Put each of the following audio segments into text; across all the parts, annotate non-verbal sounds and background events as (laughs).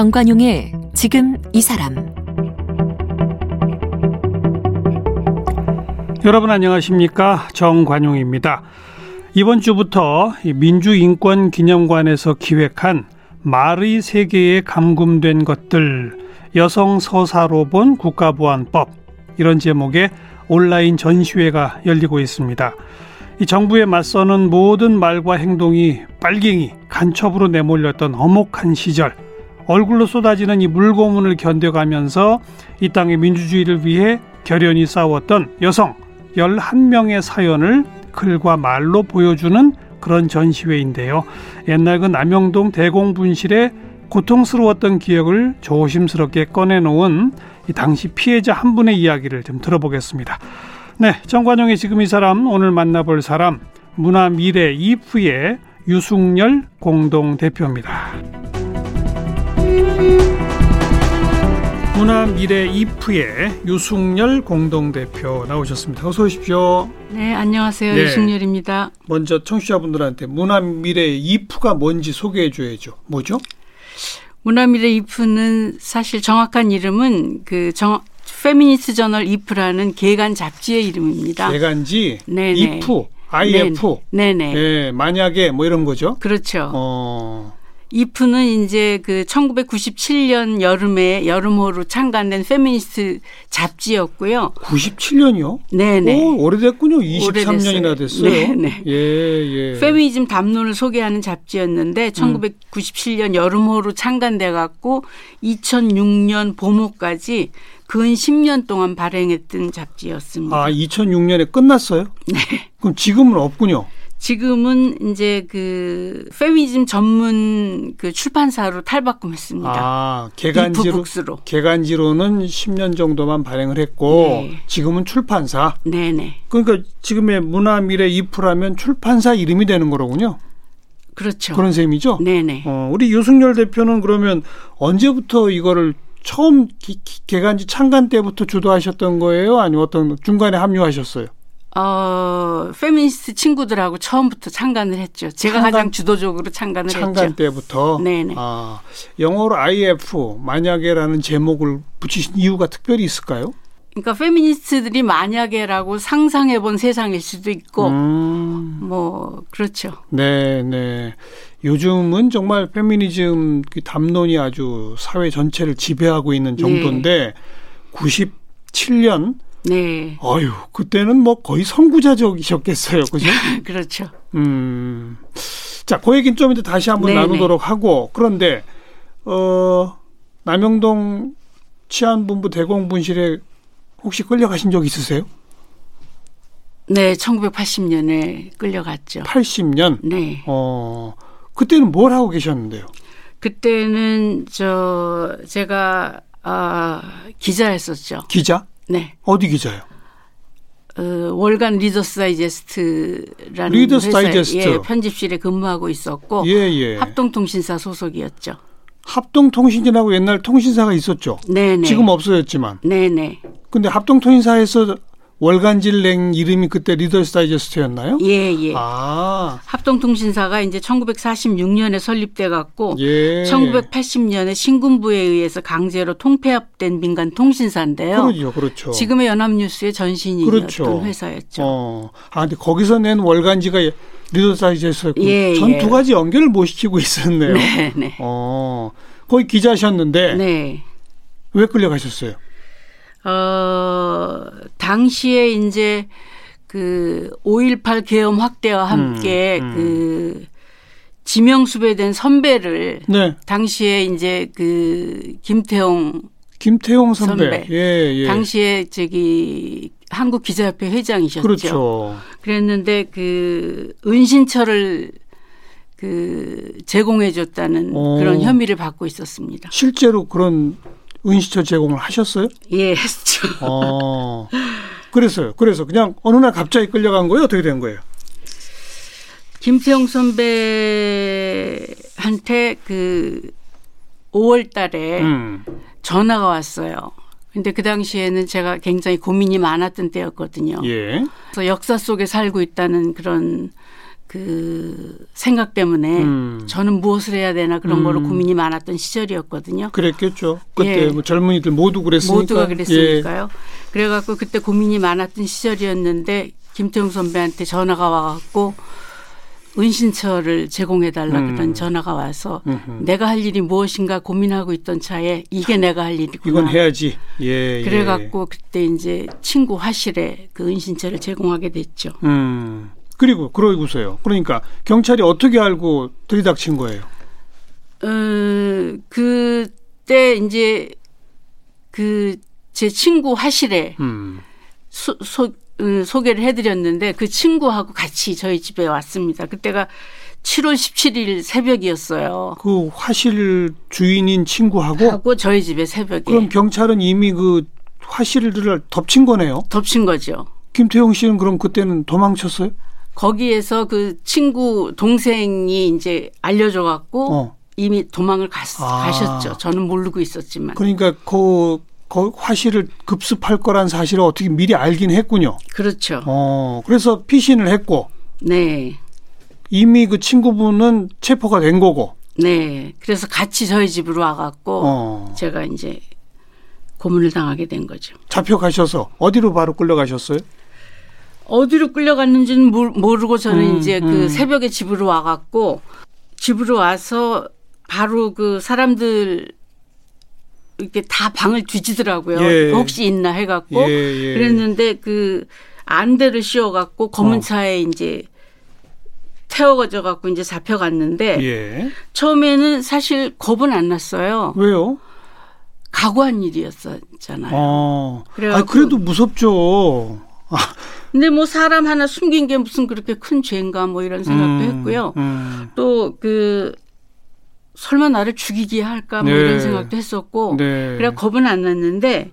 정관용의 지금 이 사람 여러분 안녕하십니까 정관용입니다. 이번 주부터 민주인권기념관에서 기획한 말의 세계에 감금된 것들 여성 서사로 본 국가보안법 이런 제목의 온라인 전시회가 열리고 있습니다. 이 정부에 맞서는 모든 말과 행동이 빨갱이 간첩으로 내몰렸던 엄혹한 시절 얼굴로 쏟아지는 이 물고문을 견뎌가면서 이 땅의 민주주의를 위해 결연히 싸웠던 여성 11명의 사연을 글과 말로 보여주는 그런 전시회인데요. 옛날 그 남영동 대공분실의 고통스러웠던 기억을 조심스럽게 꺼내놓은 이 당시 피해자 한 분의 이야기를 좀 들어보겠습니다. 네, 정관용의 지금 이 사람 오늘 만나볼 사람 문화미래 이프의 유승열 공동 대표입니다. 문화 미래 이프의 유승열 공동대표 나오셨습니다. 어서 오십시오. 네, 안녕하세요. 네. 유승열입니다. 먼저 청취자분들한테 문화 미래 이프가 뭔지 소개해 줘야죠. 뭐죠? 문화 미래 이프는 사실 정확한 이름은 그 정, 페미니스트 저널 이프라는 개간 잡지의 이름입니다. 개간지 네네. 이프 IF 네네. 네, 만약에 뭐 이런 거죠. 그렇죠. 어. 이프는 이제 그 1997년 여름에 여름호로 창간된 페미니스트 잡지였고요. 97년이요? 네네. 오, 오래됐군요. 23년이나 됐어요. 네네. 예, 예. 페미니즘 담론을 소개하는 잡지였는데 1997년 여름호로 창간돼 갖고 2006년 봄호까지 근 10년 동안 발행했던 잡지였습니다. 아, 2006년에 끝났어요? 네. 그럼 지금은 없군요. 지금은 이제 그 페미니즘 전문 그 출판사로 탈바꿈했습니다. 아, 개간지로 개간지로는 10년 정도만 발행을 했고 네. 지금은 출판사. 네, 네. 그러니까 지금의 문화 미래 이프라면 출판사 이름이 되는 거로군요. 그렇죠. 그런 셈이죠. 네, 네. 어, 우리 유승열 대표는 그러면 언제부터 이거를 처음 기, 계간지 창간 때부터 주도하셨던 거예요? 아니면 어떤 중간에 합류하셨어요? 어, 페미니스트 친구들하고 처음부터 창간을 했죠. 제가 창간, 가장 주도적으로 창간을 창간 했죠. 창간 때부터. 네네. 아, 영어로 IF 만약에라는 제목을 붙이신 이유가 특별히 있을까요? 그러니까 페미니스트들이 만약에라고 상상해 본 세상일 수도 있고, 음. 뭐 그렇죠. 네, 네. 요즘은 정말 페미니즘 그 담론이 아주 사회 전체를 지배하고 있는 정도인데 네. 97년 네. 어유 그때는 뭐 거의 선구자적이셨겠어요. 그죠? (laughs) 그렇죠. 음. 자, 그 얘기는 좀 이따 다시 한번 네네. 나누도록 하고 그런데 어 남영동 치안본부 대공분실에 혹시 끌려가신 적 있으세요? 네, 1980년에 끌려갔죠. 80년? 네. 어, 그때는 뭘 하고 계셨는데요? 그때는 저 제가 아 기자였었죠. 기자? 네. 어디 기자요? 어, 월간 Reader's Digest라는 Reader's 회사에 다이제스트. 예, 편집실에 근무하고 있었고 예, 예. 합동통신사 소속이었죠. 합동통신이라고 옛날 통신사가 있었죠. 네네. 지금 없어졌지만. 네네. 근데 합동통신사에서 월간질랭 이름이 그때 리더스 다이제스트였나요? 예, 예. 아. 합동통신사가 이제 1946년에 설립돼 갖고 예. 1980년에 신군부에 의해서 강제로 통폐합된 민간 통신사인데요. 그렇죠. 그렇죠. 지금의 연합뉴스의 전신이었던 그렇죠. 회사였죠. 어. 아, 근데 거기서 낸 월간지가 리더스 다이제스트였고 예, 전두 예. 가지 연결을 못 시키고 있었네요. 네, 네. 어. 거기 기자셨는데 네. 왜 끌려가셨어요? 어, 당시에 이제 그5.18 계엄 확대와 함께 음, 음. 그 지명수배된 선배를 네. 당시에 이제 그 김태용 김태용 선배, 선배. 예, 예. 당시에 저기 한국 기자협회 회장이셨죠. 그렇죠. 그랬는데 그 은신처를 그 제공해 줬다는 어. 그런 혐의를 받고 있었습니다. 실제로 그런 은시처 제공을 하셨어요? 예, 했죠. 어. 그래서요. 그래서 그냥 어느 날 갑자기 끌려간 거예요? 어떻게 된 거예요? 김태용 선배한테 그 5월 달에 음. 전화가 왔어요. 근데 그 당시에는 제가 굉장히 고민이 많았던 때였거든요. 예. 그래서 역사 속에 살고 있다는 그런 그 생각 때문에 음. 저는 무엇을 해야 되나 그런 음. 거로 고민이 많았던 시절이었거든요. 그랬겠죠. 그때 예. 뭐 젊은이들 모두 그랬으니까. 모두가 예. 그랬으니까요. 그래갖고 그때 고민이 많았던 시절이었는데 김태웅 선배한테 전화가 와갖고 은신처를 제공해달라 음. 그런 전화가 와서 음흠. 내가 할 일이 무엇인가 고민하고 있던 차에 이게 내가 할 일이구나. 이건 해야지. 예. 그래갖고 그때 이제 친구 화실에 그 은신처를 제공하게 됐죠. 예. 음. 그리고 그러고서요. 그러니까 경찰이 어떻게 알고 들이닥친 거예요? 어, 그때 이제 그 제 친구 화실에 음. 소, 소, 음, 소개를 해드렸는데 그 친구하고 같이 저희 집에 왔습니다. 그때가 7월 17일 새벽이었어요. 그 화실 주인인 친구하고 하고 저희 집에 새벽에 그럼 경찰은 이미 그 화실을 덮친 거네요. 덮친 거죠. 김태용 씨는 그럼 그때는 도망쳤어요? 거기에서 그 친구 동생이 이제 알려줘 갖고 어. 이미 도망을 갔, 아. 가셨죠. 저는 모르고 있었지만. 그러니까 그, 그 화실을 급습할 거란 사실을 어떻게 미리 알긴 했군요. 그렇죠. 어, 그래서 피신을 했고 네. 이미 그 친구분은 체포가 된 거고. 네. 그래서 같이 저희 집으로 와갖고 어. 제가 이제 고문을 당하게 된 거죠. 잡혀가셔서 어디로 바로 끌려가셨어요? 어디로 끌려갔는지는 모르- 모르고 저는 음, 이제 그 음. 새벽에 집으로 와갖고 집으로 와서 바로 그 사람들 이렇게 다 방을 뒤지더라고요. 예. 혹시 있나 해갖고 예, 예. 그랬는데 그 안대를 씌워갖고 검은 어. 차에 이제 태워져 갖고 이제 잡혀갔는데 예. 처음에는 사실 겁은 안 났어요. 왜요? 각오한 일이었었잖아요. 어. 아, 그래갖고- 그래도 무섭죠. 근데 뭐 사람 하나 숨긴 게 무슨 그렇게 큰 죄인가 뭐 이런 생각도 음, 했고요. 음. 또그 설마 나를 죽이게 할까 뭐 네. 이런 생각도 했었고 네. 그래 겁은 안 났는데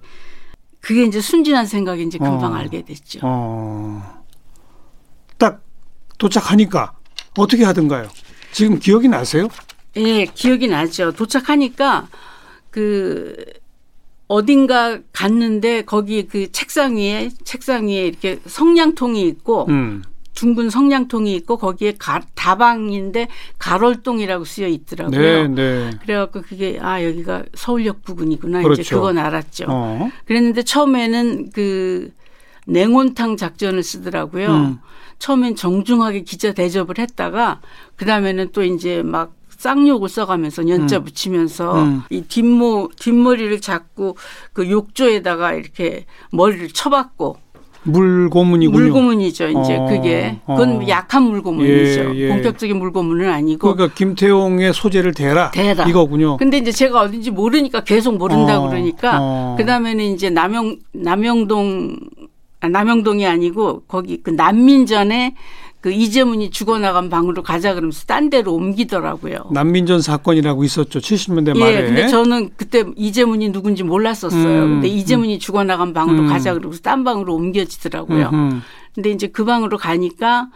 그게 이제 순진한 생각인지 금방 어. 알게 됐죠. 어. 딱 도착하니까 어떻게 하던가요? 지금 기억이 나세요? 예, 기억이 나죠. 도착하니까 그 어딘가 갔는데 거기 그 책상 위에 책상 위에 이렇게 성냥통이 있고 음. 둥근 성냥통이 있고 거기에 가, 다방인데 가롤동이라고 쓰여 있더라고요. 네, 네. 그래갖고 그게 아 여기가 서울역 부근이구나 그렇죠. 이제 그건 알았죠. 어. 그랬는데 처음에는 그 냉온탕 작전을 쓰더라고요. 음. 처음엔 정중하게 기자 대접을 했다가 그 다음에는 또 이제 막 쌍욕을 써가면서 연자 음. 붙이면서 음. 이 뒷모 뒷머리를 잡고 그 욕조에다가 이렇게 머리를 쳐박고 물고문이군요. 물고문이죠. 이제 어, 그게 그건 어. 약한 물고문이죠. 예, 예. 본격적인 물고문은 아니고 그러니까 김태용의 소재를 대라. 대라. 이거군요. 근데 이제 제가 어딘지 모르니까 계속 모른다 어, 그러니까 어. 그다음에는 이제 남영 남영동 아, 남영동이 아니고 거기 그 난민전에 그 이재문이 죽어나간 방으로 가자 그러면서 딴 데로 옮기더라고요. 난민전 사건이라고 있었죠. 70년대 말에. 예, 근데 저는 그때 이재문이 누군지 몰랐었어요. 음, 근데 이재문이 죽어나간 방으로 음. 가자 그러고서 딴 방으로 옮겨지더라고요. 음흠. 근데 이제 그 방으로 가니까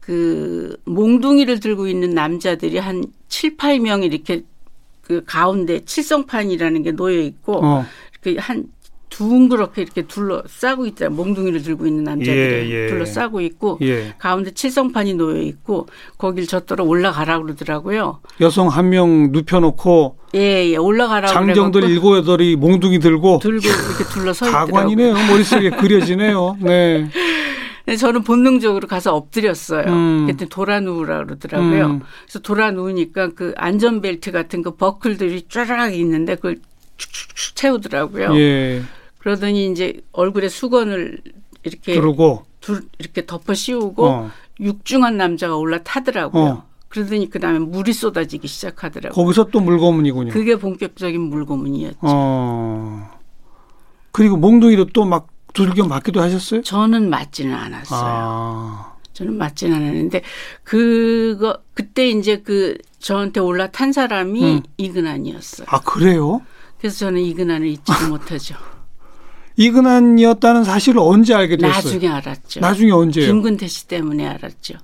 그 몽둥이를 들고 있는 남자들이 한 7, 8명 이렇게 그 가운데 칠성판이라는 게 놓여 있고 어. 이렇게 한 둥그렇게 이렇게 둘러싸고 있다. 몽둥이를 들고 있는 남자들이 예, 예. 둘러싸고 있고 예. 가운데 칠성판이 놓여 있고 거길 저더러 올라가라 그러더라고요. 여성 한 명 눕혀놓고 예, 예, 올라가라 장정들 일곱 여덟이 몽둥이 들고 들고 이렇게 둘러서 있더라고요. 가관이네요. 머릿속에 (laughs) 그려지네요. 네. 저는 본능적으로 가서 엎드렸어요. 음. 그때 돌아 누우라 그러더라고요. 음. 그래서 돌아 누우니까 그 안전벨트 같은 그 버클들이 쫘락 있는데 그걸 축축축 채우더라고요. 예. 그러더니 이제 얼굴에 수건을 이렇게 그러고 둘 이렇게 덮어 씌우고 어. 육중한 남자가 올라타더라고요. 어. 그러더니 그 다음에 물이 쏟아지기 시작하더라고요. 거기서 또 물고문이군요. 그게 본격적인 물고문이었죠. 어. 그리고 몽둥이로 또 막 두들겨 맞기도 하셨어요? 저는 맞지는 않았어요. 아. 저는 맞지는 않았는데 그거 그때 이제 그 저한테 올라탄 사람이 음. 이근환이었어요. 아, 그래요? 그래서 저는 이근환을 잊지를 못하죠. 이근환이었다는 사실을 언제 알게 됐어요? 나중에 알았죠. 나중에 언제요? 김근태 씨 때문에 알았죠.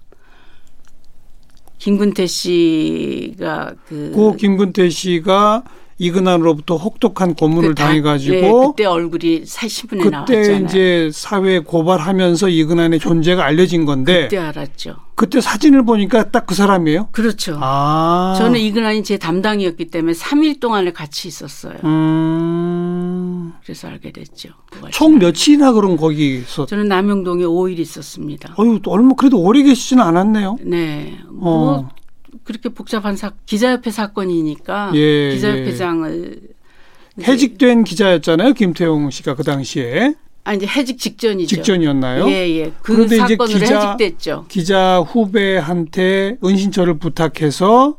김근태 씨가 그 고 김근태 씨가 이근한으로부터 혹독한 고문을 그 다- 당해가지고 예, 그때 얼굴이 사 신문에 그때 나왔잖아요. 이제 사회 고발하면서 이근한의 존재가 알려진 건데 그때 알았죠. 그때 사진을 보니까 딱 그 사람이에요. 그렇죠. 아, 저는 이근한이 제 담당이었기 때문에 3일 동안을 같이 있었어요. 음, 그래서 알게 됐죠. 총 며칠이나 그럼 거기서 저는 남영동에 5일 있었습니다. 어유 얼마 그래도 오래 계시지는 않았네요. 네. 뭐 어. 그렇게 복잡한 사 기자협회 사건이니까 예, 기자협회장을 이제- 해직된 기자였잖아요, 김태용 씨가 그 당시에 아 이제 해직 직전이죠. 직전이었나요? 예, 예. 그 그런데 이제 기자- 해직됐죠. 기자 후배한테 은신처를 부탁해서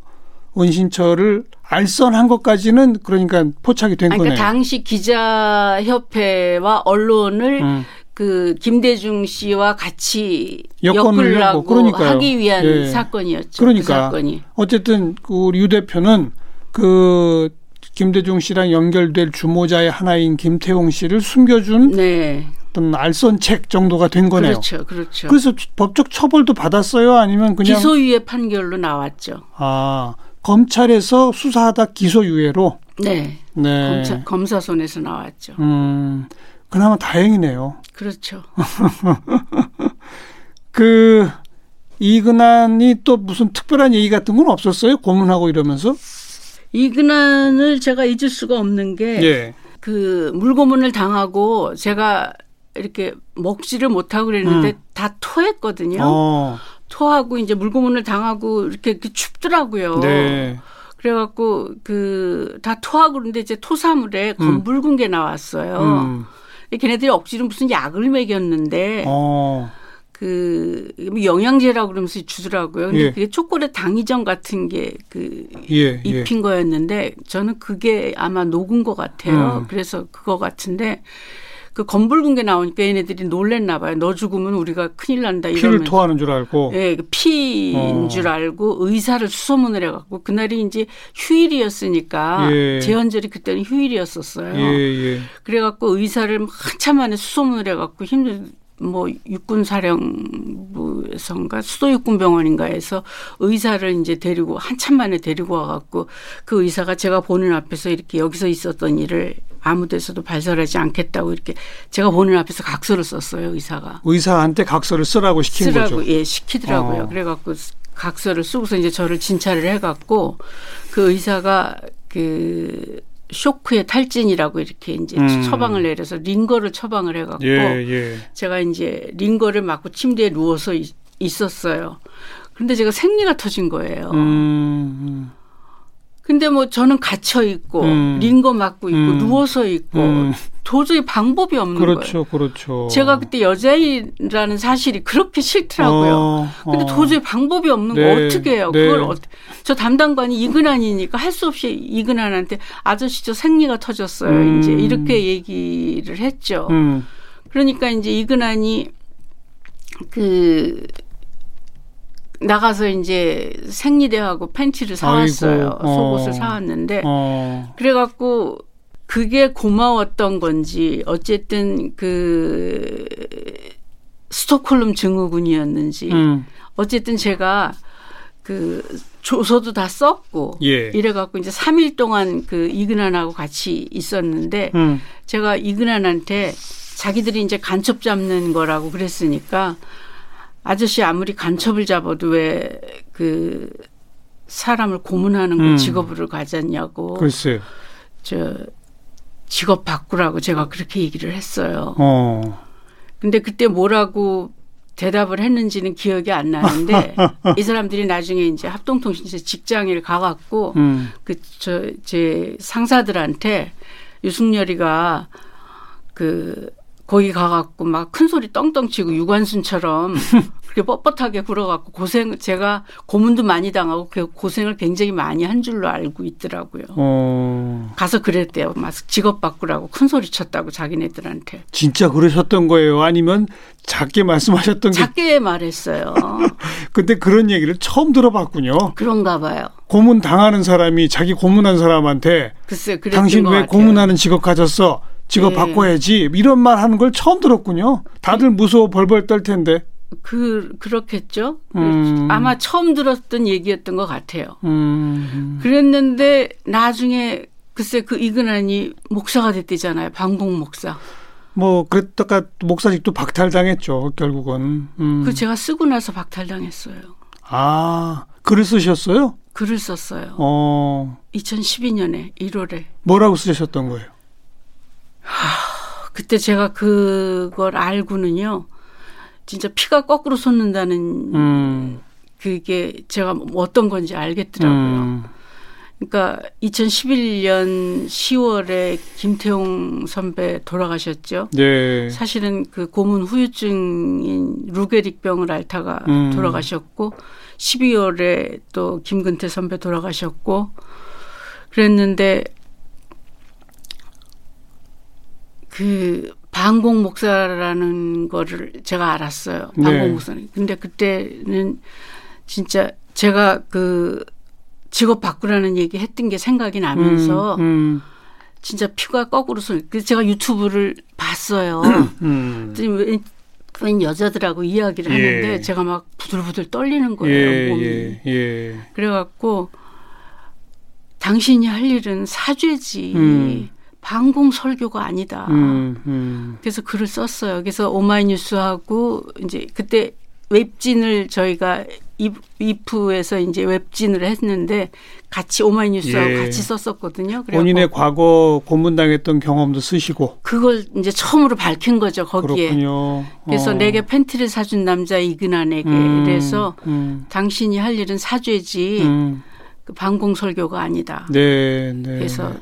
은신처를 알선한 것까지는 그러니까 포착이 된 아니, 거네요. 그러니까 당시 기자협회와 언론을 음. 그 김대중 씨와 같이. 엮으려고 그러니까요. 하기 위한 예. 사건이었죠. 그러니까. 그 사건이. 어쨌든 그 우리 유 대표는 그 김대중 씨랑 연결될 주모자의 하나인 김태용 씨를 숨겨준 네. 어떤 알선책 정도가 된 거네요. 그렇죠. 그렇죠. 그래서 법적 처벌도 받았어요? 아니면 그냥 기소유예 판결로 나왔죠. 아 검찰에서 수사하다 기소유예로 네. 네. 검사, 검사 손에서 나왔죠. 음 그나마 다행이네요. 그렇죠. (laughs) 그 이근한이 또 무슨 특별한 얘기 같은 건 없었어요? 고문하고 이러면서? 이근한을 제가 잊을 수가 없는 게 예. 그 물고문을 당하고 제가 이렇게 먹지를 못하고 그랬는데 음. 다 토했거든요. 어. 토하고 이제 물고문을 당하고 이렇게, 이렇게 춥더라고요. 네. 그래갖고 그 다 토하고 그런데 이제 토사물에 검붉은 게 나왔어요. 음. 걔네들이 억지로 무슨 약을 먹였는데 어. 그 영양제라고 그러면서 주더라고요. 근데 예. 그게 초콜릿 당이전 같은 게그 예. 예. 입힌 거였는데 저는 그게 아마 녹은 것 같아요. 음. 그래서 그거 같은데 그게 나오니까 얘네들이 놀랬나 봐요. 너 죽으면 우리가 큰일 난다 피를 이러면서. 토하는 줄 알고. 예, 그 피인 어. 줄 알고 의사를 수소문을 해갖고 그날이 이제 휴일이었으니까 예. 재헌절이 그때는 휴일이었었어요. 예, 예. 그래갖고 의사를 한참 만에 수소문을 해갖고 힘들 뭐 육군 사령부에서인가 수도 육군 병원인가에서 의사를 이제 데리고 한참 만에 데리고 와갖고 그 의사가 제가 보는 앞에서 이렇게 여기서 있었던 일을 아무 데서도 발설하지 않겠다고 이렇게 제가 보는 앞에서 각서를 썼어요 의사가 의사한테 각서를 쓰라고 시킨 쓰라고 거죠. 예 시키더라고요. 어. 그래갖고 각서를 쓰고서 이제 저를 진찰을 해갖고 그 의사가 그 쇼크의 탈진이라고 이렇게 이제 음. 처방을 내려서 링거를 처방을 해갖고 예, 예. 제가 이제 링거를 맞고 침대에 누워서 있, 있었어요. 근데 제가 생리가 터진 거예요. 음. 근데 뭐 저는 갇혀 있고 음. 링거 맞고 있고 음. 누워서 있고 음. 도저히 방법이 없는 거예요. 그렇죠, 그렇죠. 제가 그때 여자이라는 사실이 그렇게 싫더라고요. 어, 근데 어. 도저히 방법이 없는 거 네, 어떻게 해요? 네. 그걸 어, 저 담당관이 이근한이니까 할 수 없이 이근한한테 아저씨 저 생리가 터졌어요. 음. 이제 이렇게 얘기를 했죠. 음. 그러니까 이제 이근한이 그 나가서 이제 생리대하고 팬티를 사왔어요. 아이고, 어. 속옷을 사왔는데 어. 그래갖고 그게 고마웠던 건지 어쨌든 그 스톡홀름 증후군이었는지 음. 어쨌든 제가 그 조서도 다 썼고 예. 이래갖고 이제 3일 동안 그 이근한하고 같이 있었는데 음. 제가 이근한한테 자기들이 이제 간첩 잡는 거라고 그랬으니까 아저씨 아무리 간첩을 잡아도 왜 그 사람을 고문하는 그 음. 직업으로 가졌냐고 글쎄. 저 직업 바꾸라고 제가 그렇게 얘기를 했어요. 어. 근데 그때 뭐라고 대답을 했는지는 기억이 안 나는데 (laughs) 이 사람들이 나중에 이제 합동통신사 직장을 가갖고 음. 그저 제 상사들한테 유승열이가 그 거기 가갖고 막 큰 소리 떵떵 치고 유관순처럼 (laughs) 그렇게 뻣뻣하게 굴어갖고 고생 제가 고문도 많이 당하고 그 고생을 굉장히 많이 한 줄로 알고 있더라고요. 어. 가서 그랬대요. 막 직업 바꾸라고 큰 소리 쳤다고 자기네들한테. 진짜 그러셨던 거예요? 아니면 작게 말씀하셨던 게 작게 말했어요. (laughs) 그때 그런 얘기를 처음 들어봤군요. 그런가 봐요. 고문 당하는 사람이 자기 고문한 사람한테 글쎄 당신 것왜 같아요. 고문하는 직업 가졌어? 직업 네. 바꿔야지. 이런 말 하는 걸 처음 들었군요. 다들 무서워 벌벌 떨 텐데. 그 그렇겠죠. 음. 아마 처음 들었던 얘기였던 것 같아요. 음. 그랬는데 나중에 글쎄 그 이근환이 목사가 됐대잖아요. 방공 목사. 뭐 그랬다가 목사직도 박탈당했죠. 결국은. 음. 그 제가 쓰고 나서 박탈당했어요. 아 글을 쓰셨어요? 글을 썼어요. 어 2012년에 1월에. 뭐라고 쓰셨던 거예요? 그때 제가 그걸 알고는요. 진짜 피가 거꾸로 솟는다는 음. 그게 제가 뭐 어떤 건지 알겠더라고요. 음. 그러니까 2011년 10월에 김태용 선배 돌아가셨죠. 네. 사실은 그 고문 후유증인 루게릭병을 앓다가 음. 돌아가셨고 12월에 또 김근태 선배 돌아가셨고 그랬는데 그 방공 목사라는 거를 제가 알았어요. 방공 네. 목사는. 근데 그때는 진짜 제가 그 직업 바꾸라는 얘기 했던 게 생각이 나면서 음. 진짜 피가 거꾸로 쏠. 그래서 제가 유튜브를 봤어요. 음. 웬, 웬 여자들하고 이야기를 예. 하는데 제가 막 부들부들 떨리는 거예요. 예, 몸이. 예, 예. 그래갖고 당신이 할 일은 사죄지 음. 방공 설교가 아니다. 음, 음. 그래서 글을 썼어요. 그래서 오마이뉴스하고 이제 그때 웹진을 저희가 이- 이프에서 이제 웹진을 했는데 같이 오마이뉴스하고 예. 같이 썼었거든요. 본인의 과거 고문당했던 경험도 쓰시고 그걸 이제 처음으로 밝힌 거죠 거기에. 그렇군요. 그래서 어. 내게 팬티를 사준 남자 이근환에게 음, 그래서 음, 당신이 할 일은 사죄지 음. 그 방공 설교가 아니다. 네, 네. 그래서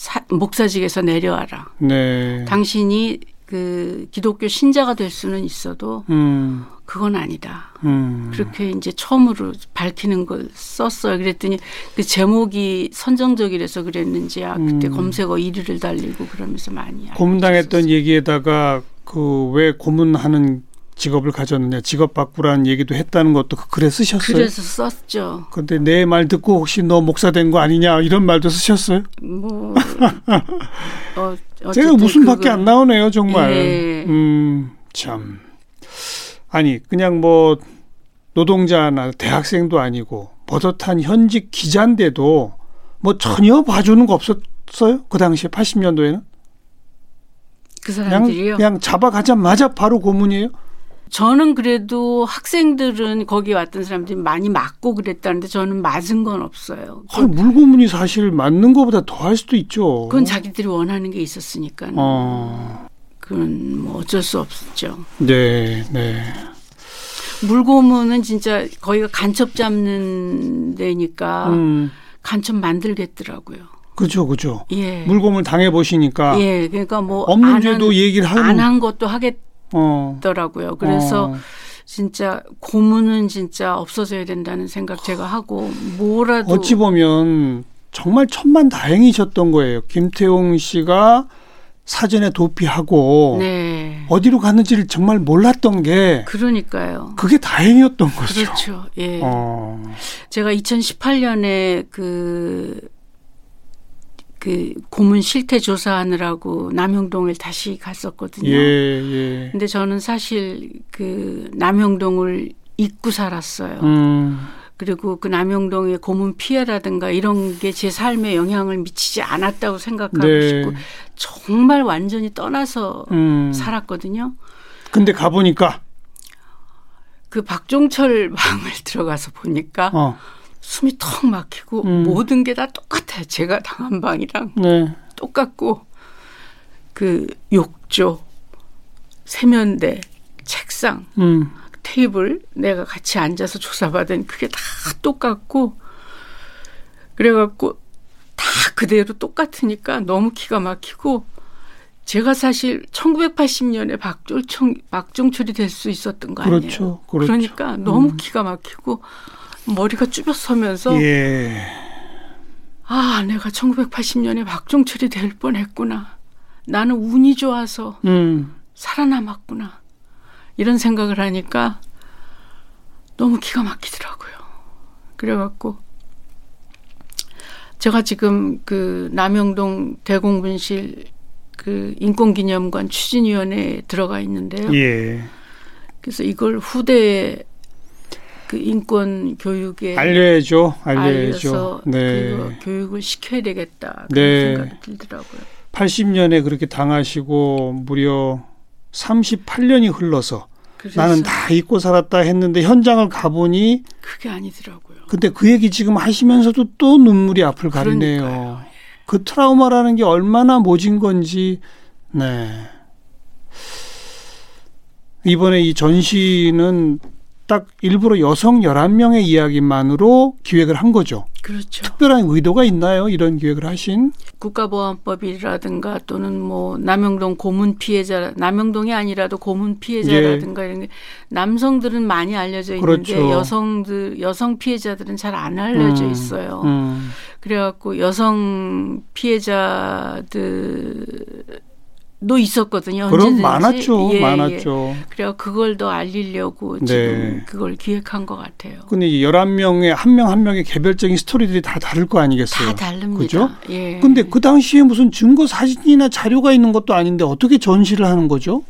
사- 목사직에서 내려와라. 네. 당신이 그 기독교 신자가 될 수는 있어도 음, 그건 아니다. 음. 그렇게 이제 처음으로 밝히는 걸 썼어요. 그랬더니 그 제목이 선정적이라서 그랬는지 아 그때 음. 검색어 1위를 달리고 그러면서 많이 고문당했던. 얘기에다가 그 왜 고문하는 직업을 가졌느냐, 직업 바꾸라는 얘기도 했다는 것도 그 글에 쓰셨어요. 그래서 썼죠. 근데 내 말 듣고 혹시 너 목사 된 거 아니냐 이런 말도 쓰셨어요? 뭐 (laughs) 어, 제가 무슨 밖에 그걸- 안 나오네요, 정말. 예. 음, 참. 아니, 그냥 뭐 노동자나 대학생도 아니고 버젓한 현직 기자인데도 뭐 전혀 봐주는 거 없었어요? 그 당시에 80년도에는? 그 그냥, 사람들이요. 그냥 잡아가자마자 바로 고문이에요? 저는 그래도 학생들은 거기 왔던 사람들이 많이 맞고 그랬다는데 저는 맞은 건 없어요. 아니, 물고문이 사실 맞는 것보다 더 할 수도 있죠. 그건 자기들이 원하는 게 있었으니까 어, 그건 뭐 어쩔 수 없죠. 네, 네. 물고문은 진짜 거기가 간첩 잡는 데니까 음, 간첩 만들겠더라고요. 그죠, 그죠. 예. 물고문 당해 보시니까 예, 그러니까 뭐 없는 안 죄도 한- 얘기를 하는 안 한 것도 어, 하겠 더라고요. 그래서 어. 진짜 고문은 진짜 없어져야 된다는 생각 제가 하고 뭐라도 어찌 보면 정말 천만 다행이셨던 거예요. 김태용 씨가 사전에 도피하고 네. 어디로 갔는지를 정말 몰랐던 게 그러니까요. 그게 다행이었던 거죠. 그렇죠. 예. 어, 제가 2018년에 그, 그 고문 실태 조사하느라고 남영동을 다시 갔었거든요. 예, 예. 근데 저는 사실 그 남영동을 잊고 살았어요. 음, 그리고 그 남영동의 고문 피해라든가 이런 게 제 삶에 영향을 미치지 않았다고 생각하고 네. 싶고 정말 완전히 떠나서 음. 살았거든요. 근데 가보니까, 그 박종철 방을 (laughs) 들어가서 보니까 어, 숨이 턱 막히고 음. 모든 게 다 똑같아요. 제가 당한 방이랑 네. 똑같고 그 욕조, 세면대, 책상, 음, 테이블 내가 같이 앉아서 조사받은 그게 다 똑같고 그래갖고 다 그대로 똑같으니까 너무 기가 막히고 제가 사실 1980년에 박종철, 박종철이 될 수 있었던 거 아니에요. 그렇죠, 그렇죠. 러니까 너무 기가 막히고 머리가 쭈뼛서면서 예. 아 내가 1980년에 박종철이 될 뻔했구나. 나는 운이 좋아서 음, 살아남았구나. 이런 생각을 하니까 너무 기가 막히더라고요. 그래갖고 제가 지금 그 남영동 대공분실 그 인권기념관 추진위원회에 들어가 있는데요. 예. 그래서 이걸 후대에 그 인권 교육에 알려야죠. 알려야죠. 네. 그 교육을 시켜야 되겠다 그런 네. 생각이 들더라고요. 80년에 그렇게 당하시고 무려 38년이 흘러서 나는 다 잊고 살았다 했는데 현장을 가보니 그게 아니더라고요. 근데 그 얘기 지금 하시면서도 또 눈물이 앞을 가리네요. 그러니까요. 그 트라우마라는 게 얼마나 모진 건지 네. 이번에 이 전시는 딱 일부러 여성 11명의 이야기만으로 기획을 한 거죠. 그렇죠. 특별한 의도가 있나요? 이런 기획을 하신? 국가보안법이라든가 또는 뭐 남영동 고문 피해자 남영동이 아니라도 고문 피해자라든가 이런 게 남성들은 많이 알려져 있는데 예. 그렇죠. 여성들 여성 피해자들은 잘 안 알려져 음, 있어요. 음. 그래갖고 여성 피해자들 도 있었거든요. 그럼. 많았죠. 예, 예. 많았죠. 그래서 그걸 더 알리려고 네. 지금 그걸 기획한 것 같아요. 근데 이 11명의 한 명 한 명의 개별적인 스토리들이 다 다를 거 아니겠어요? 다 다릅니다. 그죠? 예. 근데 그 당시에 무슨 증거 사진이나 자료가 있는 것도 아닌데 어떻게 전시를 하는 거죠?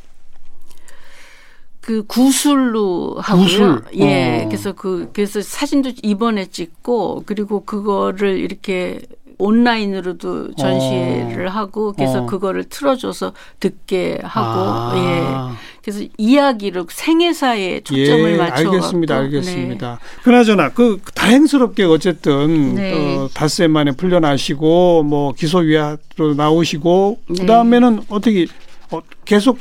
그 구술로 하고요. 구술? 예. 어. 그래서 그 그래서 사진도 이번에 찍고 그리고 그거를 이렇게 온라인으로도 전시를 하고 그래서 어. 그거를 틀어줘서 듣게 하고 아. 예. 그래서 이야기로 생애사에 초점을 예, 맞춰 알겠습니다, 알겠습니다. 그나저나 그 다행스럽게 어쨌든 네. 어, 닷새 만에 풀려나시고 뭐 기소위화로 나오시고 네. 그 다음에는 어떻게 어, 계속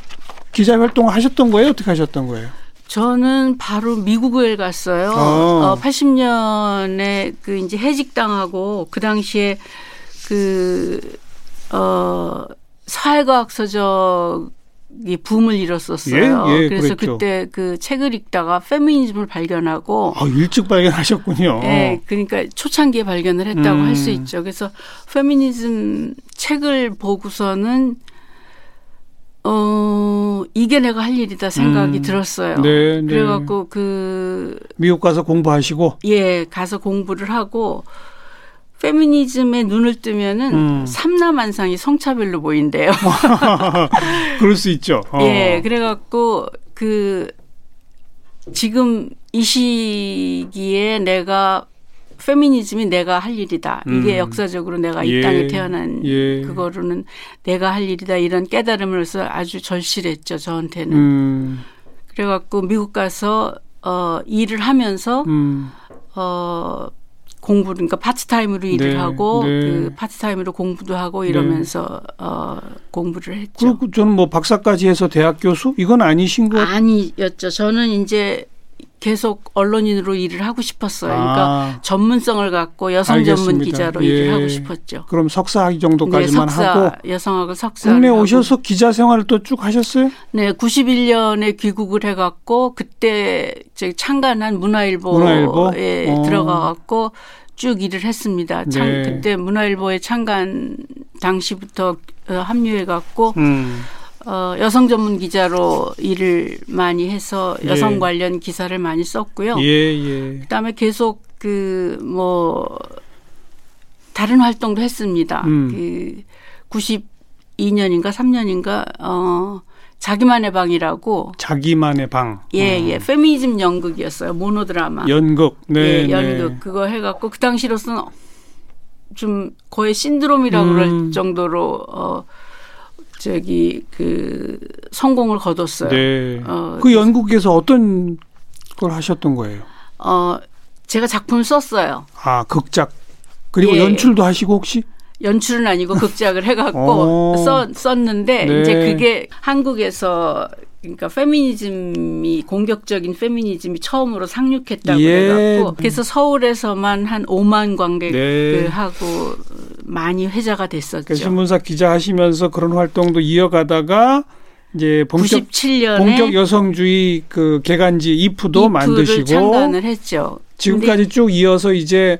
기자 활동을 하셨던 거예요? 어떻게 하셨던 거예요? 저는 바로 미국을 갔어요. 어. 어, 80년에 그 이제 해직당하고 그 당시에 그, 어, 사회과학 서적 이 붐을 일었었어요. 예, 예, 그래서 그랬죠. 그때 그 책을 읽다가 페미니즘을 발견하고 아, 일찍 발견하셨군요. 예, 그러니까 초창기에 발견을 했다고 음. 할수 있죠. 그래서 페미니즘 책을 보고서는 어 이게 내가 할 일이다 생각이 음. 들었어요. 네, 네. 그래갖고 그 미국 가서 공부하시고 예, 가서 공부를 하고 페미니즘에 눈을 뜨면은 음. 삼남한상이 성차별로 보인대요. (laughs) 그럴 수 있죠. 어. 예, 그래갖고 그 지금 이 시기에 내가 페미니즘이 내가 할 일이다. 이게 음. 역사적으로 내가 이 예, 땅에 태어난 예. 그거로는 내가 할 일이다. 이런 깨달음을 해서 아주 절실했죠. 저한테는. 음, 그래갖고 미국 가서 어 일을 하면서 음. 어 공부 그러니까 파트타임으로 일을 네, 하고 네. 그 파트타임으로 공부도 하고 이러면서 어 공부를 했죠. 그리고 저는 뭐 박사까지 해서 대학 교수 이건 아니신 것 아니었죠. 저는 이제 계속 언론인으로 일을 하고 싶었어요. 그러니까 아, 전문성을 갖고 여성 전문 알겠습니다. 기자로 예. 일을 하고 싶었죠. 그럼 석사학위 네, 정도까지만 석사 하고 여성학을 석사 국내 오셔서 기자 생활을 또 쭉 하셨어요? 네, 91년에 귀국을 해갖고 그때 저 창간한 문화일보에 문화일보? 어. 들어가갖고 쭉 일을 했습니다. 창, 네. 그때 문화일보의 창간 당시부터 어, 합류해갖고 음. 어, 여성 전문 기자로 일을 많이 해서 예. 여성 관련 기사를 많이 썼고요. 예, 예. 그다음에 계속 그 뭐 다른 활동도 했습니다. 음. 그 92년인가 3년인가 어 자기만의 방이라고 자기만의 방. 예, 어. 예. 페미니즘 연극이었어요. 모노드라마. 연극. 네, 예, 연극. 네. 그거 해 갖고 그 당시로서는 좀 거의 신드롬이라고 음. 그럴 정도로 어 저기 그 성공을 거뒀어요. 네. 어, 그 연극에서 어떤 걸 하셨던 거예요? 어 제가 작품을 썼어요. 아, 극작. 그리고 예. 연출도 하시고 혹시? 연출은 아니고 극작을 해갖고 어. 써, 썼는데 네. 이제 그게 한국에서 그러니까 페미니즘이 공격적인 페미니즘이 처음으로 상륙했다고 예. 해갖고 그래서 서울에서만 한 5만 관객을 네. 하고 많이 회자가 됐었죠. 그 신문사 기자 하시면서 그런 활동도 이어가다가 이제 본격 97년에 본격 여성주의 그 개간지 이프도 만드시고 창간을 했죠. 지금까지 쭉 이어서 이제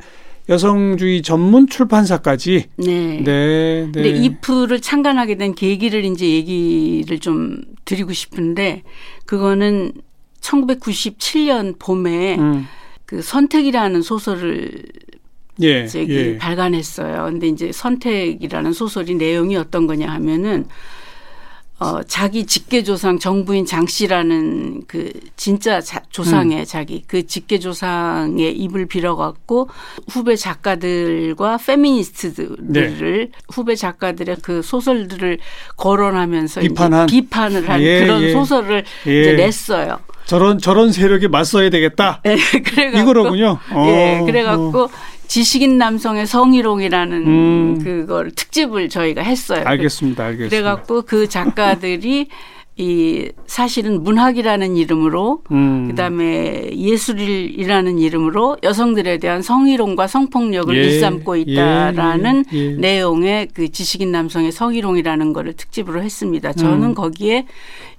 여성주의 전문 출판사까지 네. 네, 네. 근데 이프를 창간하게 된 계기를 이제 얘기를 좀 드리고 싶은데 그거는 1997년 봄에 음. 그 선택이라는 소설을 예, 저기 예. 발간했어요. 근데 이제 선택이라는 소설이 내용이 어떤 거냐 하면은 어, 자기 직계 조상 정부인 장 씨라는 그 진짜 자, 조상의 음. 자기 그 직계 조상의 입을 빌어갖고 후배 작가들과 페미니스트들을 네. 후배 작가들의 그 소설들을 거론하면서 비판한 비판을 한 예, 그런 예. 소설을 예. 이제 냈어요. 저런 저런 세력에 맞서야 되겠다. 네, (laughs) 그래갖고, 이거로군요. 예, 어, 그래갖고 어. 지식인 남성의 성희롱이라는 음. 그걸 특집을 저희가 했어요. 알겠습니다. 알겠습니다. 그래갖고 그 작가들이 이 사실은 문학이라는 이름으로 음. 그다음에 예술이라는 이름으로 여성들에 대한 성희롱과 성폭력을 예. 일삼고 있다라는 예. 예. 내용의 그 지식인 남성의 성희롱이라는 거를 특집으로 했습니다. 저는 음. 거기에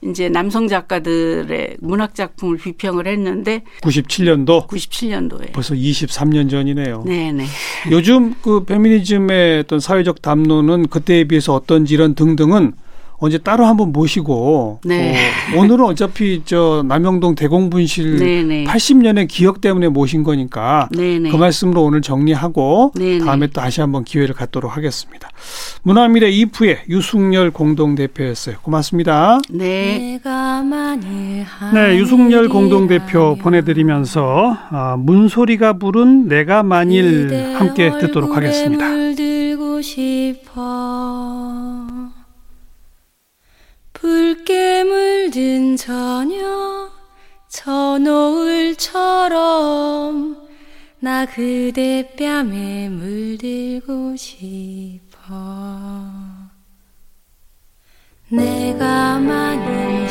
이제 남성 작가들의 문학 작품을 비평을 했는데 97년도 97년도에 벌써 23년 전이네요. 네 네. 요즘 그 페미니즘의 어떤 사회적 담론은 그때에 비해서 어떤지 이런 등등은 언제 따로 한번 모시고 네. 어, 오늘은 어차피 저 남영동 대공분실 네 네. 80년의 기억 때문에 모신 거니까 네네. 그 말씀으로 오늘 정리하고 네네. 다음에 또 다시 한번 기회를 갖도록 하겠습니다. 문화미래 이프의 유승열 공동대표였어요. 고맙습니다. 네. 네, 유승열 공동대표 보내드리면서 아, 문소리가 부른 내가 만일 함께 듣도록 하겠습니다. 붉게 물든 저녁 저 노을처럼 나 그대 뺨에 물들고 싶어. 내가 만일